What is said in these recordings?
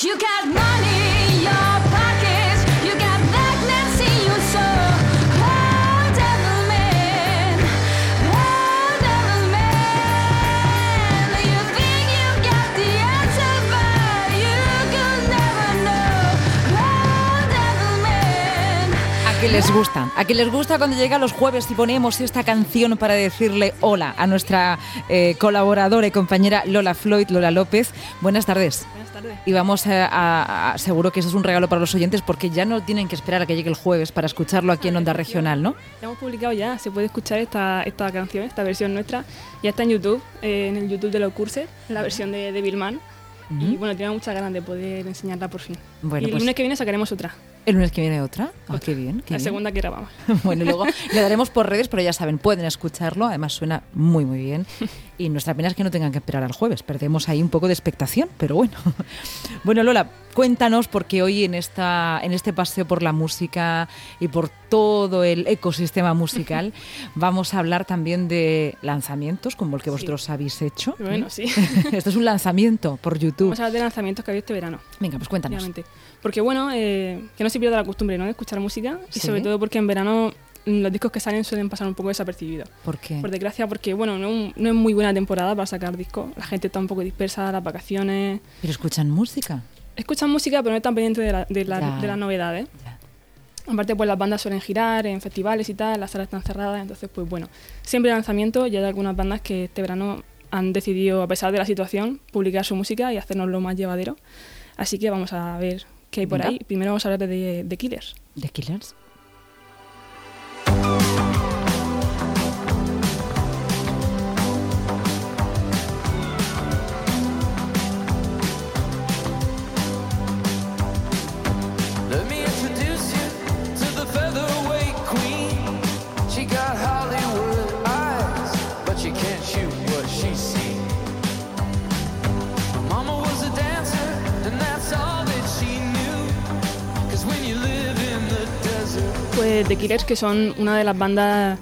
You got money les gusta? ¿A qué les gusta cuando llega los jueves y ponemos esta canción para decirle hola a nuestra eh, colaboradora y compañera Lola Floyd, Lola López? Buenas tardes. Buenas tardes. Y vamos a, a- a- seguro que eso es un regalo para los oyentes porque ya no tienen que esperar a que llegue el jueves para escucharlo aquí en Onda Regional, ¿no? Ya hemos publicado ya, se puede escuchar esta, esta canción, esta versión nuestra. Ya está en YouTube, eh, en el YouTube de los cursos, la versión de, de Billman. Y bueno, tengo muchas ganas de poder enseñarla por fin. Bueno, y el pues- lunes que viene sacaremos otra, El lunes que viene otra. Ah, qué bien. qué la bien. segunda que grabamos. Bueno, luego le daremos por redes, pero ya saben, pueden escucharlo. Además, suena muy, muy bien. Y nuestra pena es que no tengan que esperar al jueves. Perdemos ahí un poco de expectación, pero bueno. Bueno, Lola, cuéntanos, porque hoy en, esta, en este paseo por la música y por todo el ecosistema musical, vamos a hablar también de lanzamientos, como el que vosotros habéis hecho. Bueno, ¿eh? sí. Esto es un lanzamiento por YouTube. Vamos a hablar de lanzamientos que había este verano. Venga, pues cuéntanos. Porque bueno, eh, que no se pierda la costumbre ¿no? de escuchar música y Sí. sobre todo porque en verano mm, los discos que salen suelen pasar un poco desapercibidos. ¿Por qué? Por desgracia, porque bueno, no, no es muy buena temporada para sacar discos. La gente está un poco dispersa, las vacaciones. Pero escuchan música. Escuchan música, pero no están pendientes de, la- de, la- de las novedades. Ya. Aparte, pues las bandas suelen girar en festivales y tal, las salas están cerradas, entonces, pues bueno, siempre lanzamiento y hay algunas bandas que este verano han decidido, a pesar de la situación, publicar su música y hacernos lo más llevadero. Así que vamos a ver qué hay por Venga. ahí. Primero vamos a hablar de, de Killers. ¿De Killers? Pues The Killers, que son una de las bandas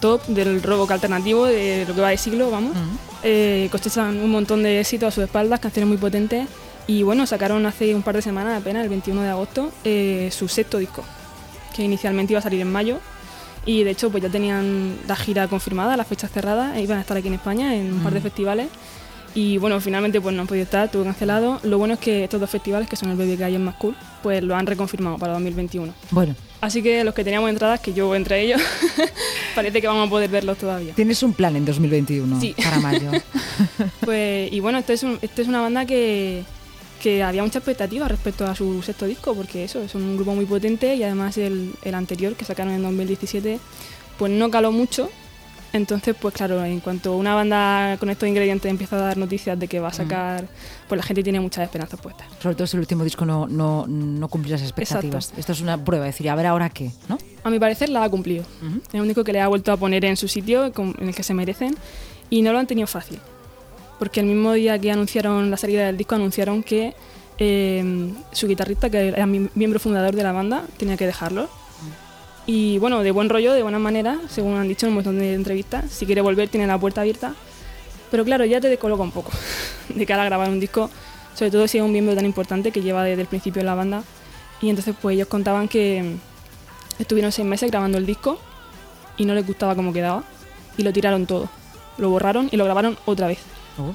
top del rock alternativo de lo que va de siglo, vamos. Eh, cosechan un montón de éxitos a sus espaldas, canciones muy potentes. Y bueno, sacaron hace un par de semanas, apenas, el 21 de agosto, eh, su sexto disco, que inicialmente iba a salir en mayo. Y de hecho, pues ya tenían la gira confirmada, las fechas cerradas, e iban a estar aquí en España en un par de festivales. Y bueno, finalmente pues no han podido estar, tuvo cancelado. Lo bueno es que estos dos festivales, que son el BBK y el Más Cool, pues lo han reconfirmado para 2021. Bueno, Así que los que teníamos entradas, que yo entre ellos, parece que vamos a poder verlos todavía. tienes un plan en 2021 Sí. para mayo. Pues, y bueno, esto es, un- esto es una banda que, que había mucha expectativa respecto a su sexto disco, porque eso, es un grupo muy potente y además el, el anterior que sacaron en 2017, pues no caló mucho. Entonces, pues claro, en cuanto una banda con estos ingredientes empieza a dar noticias de que va a sacar, pues la gente tiene muchas esperanzas puestas. Sobre todo si el último disco no, no, no cumplió las expectativas. Esto es una prueba, decir, a ver ahora qué, ¿no? A mi parecer la ha cumplido. Ujú. Es un disco que le ha vuelto a poner en su sitio, en el que se merecen, y no lo han tenido fácil. Porque el mismo día que anunciaron la salida del disco, anunciaron que eh, su guitarrista, que era mi- miembro fundador de la banda, tenía que dejarlo. Y bueno, de buen rollo, de buena manera, según han dicho en un montón de entrevistas. Si quiere volver, tiene la puerta abierta. Pero claro, ya te descoloca un poco de cara a grabar un disco, sobre todo si es un miembro tan importante que lleva desde el principio en la banda. Y entonces, pues ellos contaban que estuvieron seis meses grabando el disco y no les gustaba cómo quedaba. Y lo tiraron todo. Lo borraron y lo grabaron otra vez Oh,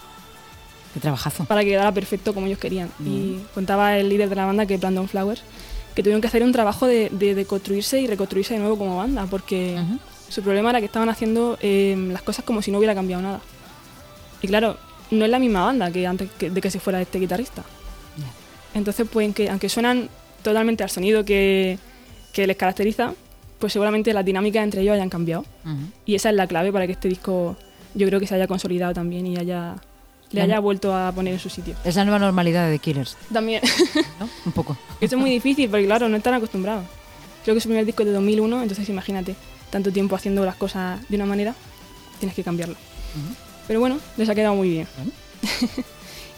qué trabajazo. para que quedara perfecto como ellos querían. Y contaba el líder de la banda, que Brandon Flowers, que tuvieron que hacer un trabajo de, de, de construirse y reconstruirse de nuevo como banda, porque su problema era que estaban haciendo eh, las cosas como si no hubiera cambiado nada. Y claro, no es la misma banda que antes que- de que se fuera este guitarrista. Entonces, pues aunque, aunque suenan totalmente al sonido que, que les caracteriza, pues seguramente las dinámicas entre ellos hayan cambiado. Ujú. Y esa es la clave para que este disco yo creo que se haya consolidado también y haya, le haya vuelto a poner en su sitio. Es la nueva normalidad de Killers, También, ¿no? Un poco. esto es muy difícil porque claro, no están acostumbrados. Creo que su primer disco es de 2001, entonces imagínate, tanto tiempo haciendo las cosas de una manera, tienes que cambiarlo. Pero bueno, les ha quedado muy bien.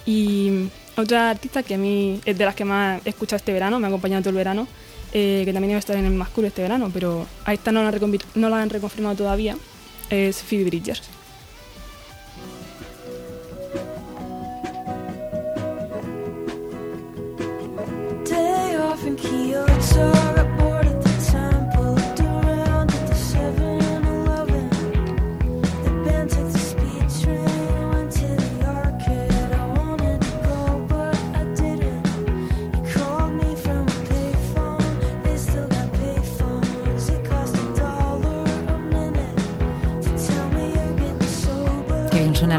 Y otra artista que a mí es de las que más he escuchado este verano, me ha acompañado todo el verano, eh, que también iba a estar en el Más Cool este verano, pero a esta no la, no la han reconfirmado todavía, es Phoebe Bridgers. Kyoto,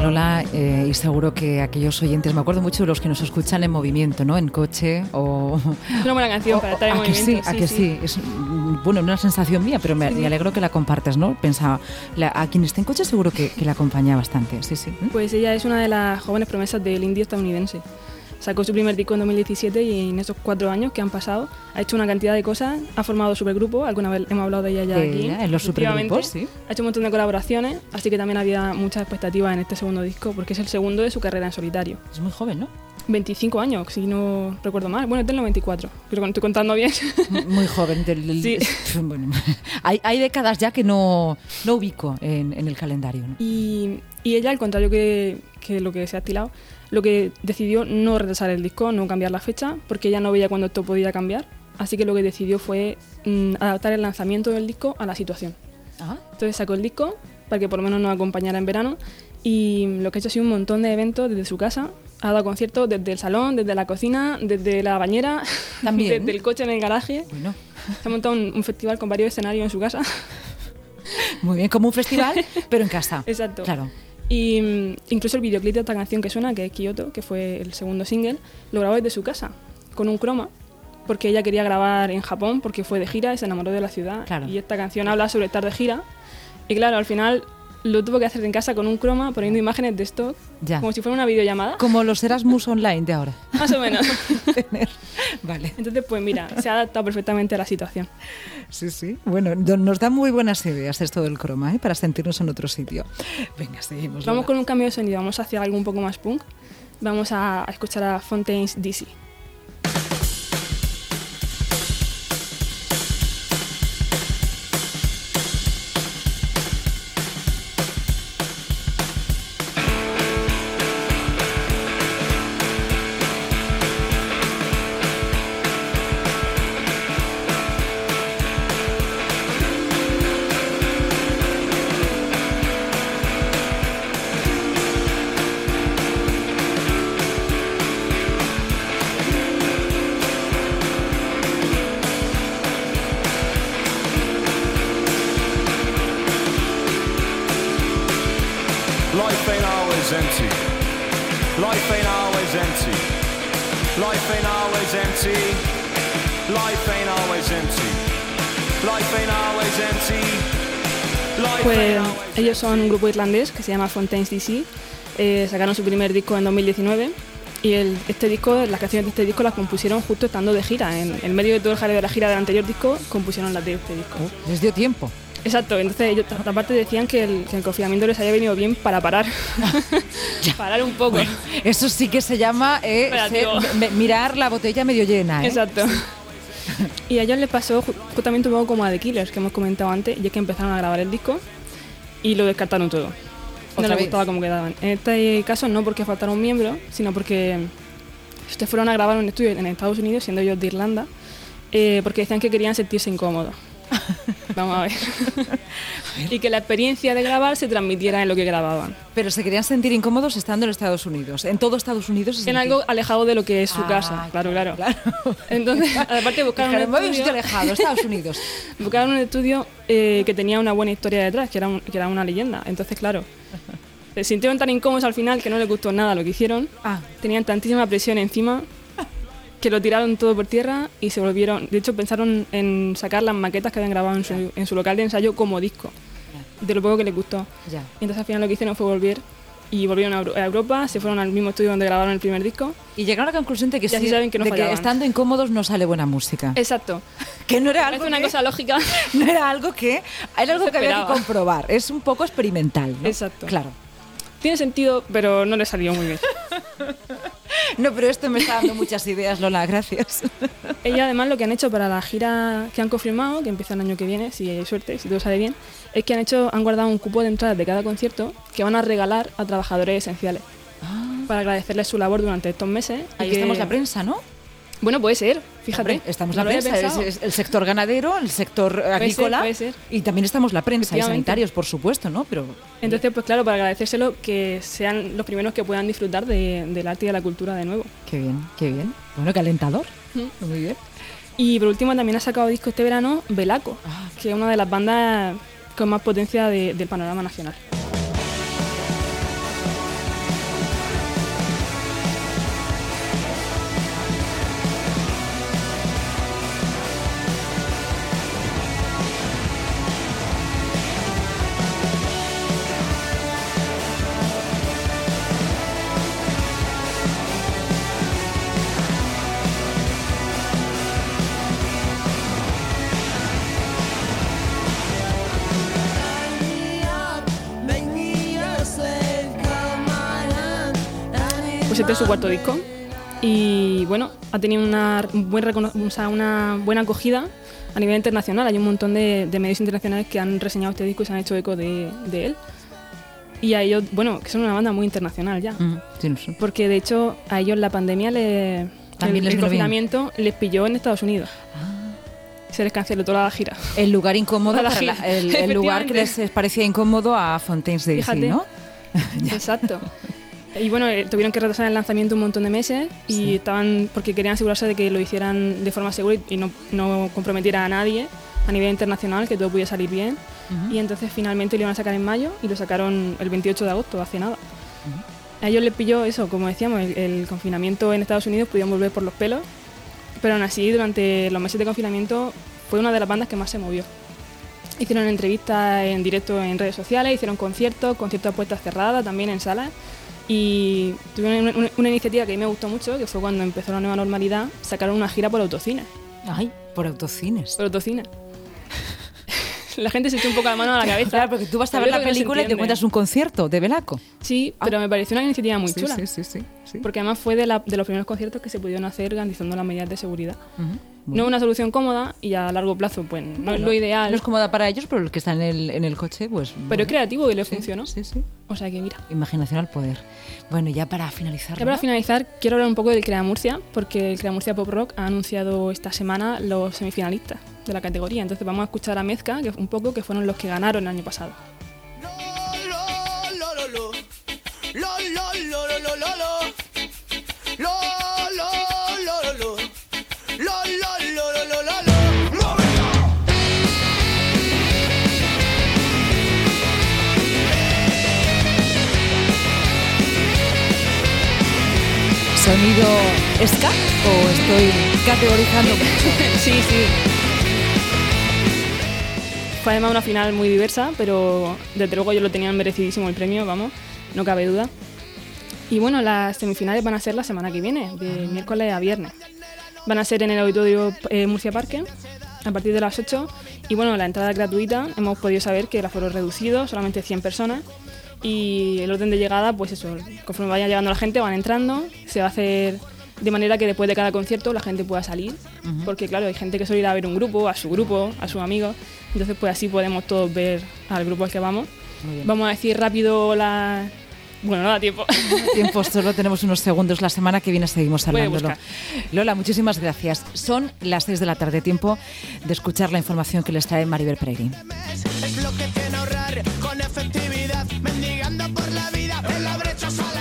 Lola eh, y seguro que aquellos oyentes, me acuerdo mucho de los que nos escuchan en movimiento, ¿no? En coche o... Es una buena canción para estar en ¿A que sí? movimiento. ¿A que sí? Es, mm, bueno, una sensación mía, pero me, me alegro que la compartas, ¿no? Pensaba, la- a quien esté en coche seguro que, que la acompaña bastante, sí, sí. ¿Mm? Pues ella es una de las jóvenes promesas del indie estadounidense. Sacó su primer disco en 2017 y en esos cuatro años que han pasado ha hecho una cantidad de cosas, ha formado supergrupo, alguna vez hemos hablado de ella ya De aquí. ella, en los supergrupos, sí. Ha hecho un montón de colaboraciones, así que también había muchas expectativas en este segundo disco, porque es el segundo de su carrera en solitario. Es muy joven, ¿no? 25 años, si no recuerdo mal. Bueno, del 94, creo que estoy contando bien. Muy joven. del- del- Sí. bueno, hay, hay décadas ya que no, no ubico en, en el calendario. ¿no? Y, y ella, al contrario que, que lo que se ha estilado, lo que decidió no retrasar el disco, no cambiar la fecha, porque ella no veía cuándo esto podía cambiar. Así que lo que decidió fue mm, adaptar el lanzamiento del disco a la situación. Ah, Entonces sacó el disco para que por lo menos nos acompañara en verano y lo que ha hecho ha sido un montón de eventos desde su casa. Ha dado conciertos desde el salón, desde la cocina, desde la bañera, También. desde el coche en el garaje. bueno, Se ha montado un, un festival con varios escenarios en su casa. muy bien, como un festival, pero en casa. Exacto. Claro. Y mm, incluso el videoclip de esta canción que suena, que es Kyoto, que fue el segundo single, lo grabó desde su casa, con un croma, porque ella quería grabar en Japón, porque fue de gira y se enamoró de la ciudad. Claro. Y esta canción habla sobre estar de gira. Y claro, al final lo tuvo que hacer en casa con un croma, poniendo imágenes de stock, Ya. como si fuera una videollamada, Como los Erasmus online de ahora. más o menos. Vale. Entonces, pues mira, se ha adaptado perfectamente a la situación. Sí, sí. Bueno, nos da muy buenas ideas esto del croma, ¿eh? Para sentirnos en otro sitio. Venga, seguimos. Vamos con un cambio de sonido, vamos hacia algo un poco más punk. Vamos a escuchar a Fontaines DC. Life ain't always empty. Life ain't always empty. Life ain't always empty. Life ain't always empty. Life ain't always empty. Life Pues ain't always ellos son un grupo irlandés que se llama Fontaines DC. Eh, sacaron su primer disco en 2019 y el, este disco, las canciones de este disco las compusieron justo estando de gira. En, en medio de todo el jaleo de la gira del anterior disco, compusieron las de este disco. Les dio tiempo. Exacto, entonces ellos aparte decían que el, que el confinamiento les había venido bien para parar. parar un poco. Eso sí que se llama eh, ser- mirar la botella medio llena. ¿eh? Exacto. Y a ellos les pasó ju- justamente un poco como a The Killers, que hemos comentado antes, y es que empezaron a grabar el disco y lo descartaron todo. No ¿Otra les vez? gustaba cómo quedaban. En este caso no porque faltara un miembro, sino porque ustedes fueron a grabar un estudio en Estados Unidos, siendo ellos de Irlanda, eh, porque decían que querían sentirse incómodos. Vamos a ver. y que la experiencia de grabar se transmitiera en lo que grababan. Pero se querían sentir incómodos estando en Estados Unidos. En todo Estados Unidos. se En sentía- algo alejado de lo que es su Ah, casa, claro, claro. claro. Entonces, aparte buscaron Dijeron, un "Me voy a un estudio- sitio alejado, Estados Unidos. Buscaron un estudio eh, que tenía una buena historia detrás, que era, un- que era una leyenda. Entonces, claro, se sintieron tan incómodos al final que no les gustó nada lo que hicieron. Ah, Tenían tantísima presión encima que lo tiraron todo por tierra y se volvieron. De hecho, pensaron en sacar las maquetas que habían grabado en su, en su local de ensayo como disco, de lo poco que les gustó. ya. Y entonces al final lo que hicieron fue volver y volvieron a Euro- a Europa, se fueron al mismo estudio donde grabaron el primer disco. Y llegaron a la conclusión de que, así sí- saben que no de que estando incómodos no sale buena música. Exacto. que no era algo Parece una que- cosa lógica. no era algo que era algo se que había que comprobar. Es un poco experimental, ¿no? Exacto. Claro. Tiene sentido, pero no le salió muy bien. No, pero esto me está dando muchas ideas, Lola, gracias. Ella además lo que han hecho para la gira que han confirmado, que empieza el año que viene, si hay suerte, si todo sale bien, es que han hecho, han guardado un cupo de entradas de cada concierto que van a regalar a trabajadores esenciales para agradecerles su labor durante estos meses. Ahí que- estamos la prensa, ¿no? Bueno, puede ser, fíjate. Hombre, estamos no la prensa, es, pensado. es el sector ganadero, el sector agrícola puede ser. y también estamos la prensa y sanitarios, por supuesto, ¿no? Pero Entonces, pues claro, para agradecérselo, que sean los primeros que puedan disfrutar de- del arte y de la cultura de nuevo. qué bien, qué bien. Bueno, qué alentador. Muy bien. Y por último también ha sacado disco este verano Velaco, Ah. que es una de las bandas con más potencia de- del panorama nacional. Pues este es su cuarto disco. Y bueno, ha tenido una, un buen o sea, una buena acogida a nivel internacional. Hay un montón de, de medios internacionales que han reseñado este disco y se han hecho eco de, de él. Y a ellos, bueno, que son una banda muy internacional ya. Mm, sí, no sé. Porque de hecho a ellos la pandemia, le, También el, les el confinamiento les pilló en Estados Unidos. Se les canceló toda la gira. El lugar incómodo, la para la- gira. el, el lugar que les parecía incómodo a Fontaines Fíjate. ¿no? Exacto. Y bueno, eh, tuvieron que retrasar el lanzamiento un montón de meses y Sí. estaban porque querían asegurarse de que lo hicieran de forma segura y no, no comprometiera a nadie a nivel internacional, que todo pudiera salir bien. Y entonces finalmente lo iban a sacar en mayo y lo sacaron el 28 de agosto, hace nada. A ellos les pilló eso, como decíamos, el, el confinamiento en Estados Unidos, pudieron volver por los pelos, pero aún así durante los meses de confinamiento fue una de las bandas que más se movió. Hicieron entrevistas en directo en redes sociales, hicieron conciertos, conciertos a puertas cerradas, también en salas. Y tuvieron una, una- una iniciativa que a mí me gustó mucho, que fue cuando empezó la nueva normalidad, sacaron una gira por autocine. Ay, por autocines. Por autocine. la gente se echó un poco la mano a la cabeza. Claro, porque tú vas a ver la no película y te encuentras un concierto de Velaco. Sí, pero me pareció una iniciativa muy chula. Sí, sí, sí. sí. Porque además fue de, la- de los primeros conciertos que se pudieron hacer garantizando las medidas de seguridad. Ujú. No una solución cómoda y a largo plazo, pues no es lo ideal. No es cómoda para ellos, pero el que está en el, en el coche, pues. pero bueno, es creativo y le sí, funcionó. Sí, sí. O sea que mira. Imaginación al poder. Bueno, ya para finalizar. Ya para finalizar, quiero hablar un poco del Crea Murcia, porque el Crea Murcia Pop Rock ha anunciado esta semana los semifinalistas de la categoría. Entonces vamos a escuchar a Mezca, que un poco, que fueron los que ganaron el año pasado. ¿Sonido ska o estoy categorizando mucho? sí, sí. Fue además una final muy diversa, pero desde luego yo lo tenían merecidísimo el premio, vamos, no cabe duda. Y bueno, las semifinales van a ser la semana que viene, de miércoles a viernes. Van a ser en el auditorio eh, Murcia Parque, a partir de las 8. Y bueno, la entrada es gratuita. Hemos podido saber que el aforo es reducido, solamente 100 personas. Y el orden de llegada, pues eso, conforme vaya llegando la gente, van entrando. Se va a hacer de manera que después de cada concierto la gente pueda salir. Porque claro, hay gente que suele ir a ver un grupo, a su grupo, a sus amigos. Entonces pues así podemos todos ver al grupo al que vamos. Vamos a decir rápido la... Bueno, no da tiempo. Tiempo, solo tenemos unos segundos. La semana que viene seguimos hablándolo. Lola, muchísimas gracias. Son las 6 de la tarde, tiempo de escuchar la información que les trae Maribel Peregrín. Es lo que tiene ahorrar con efectividad, mendigando por la vida en la brecha salarial.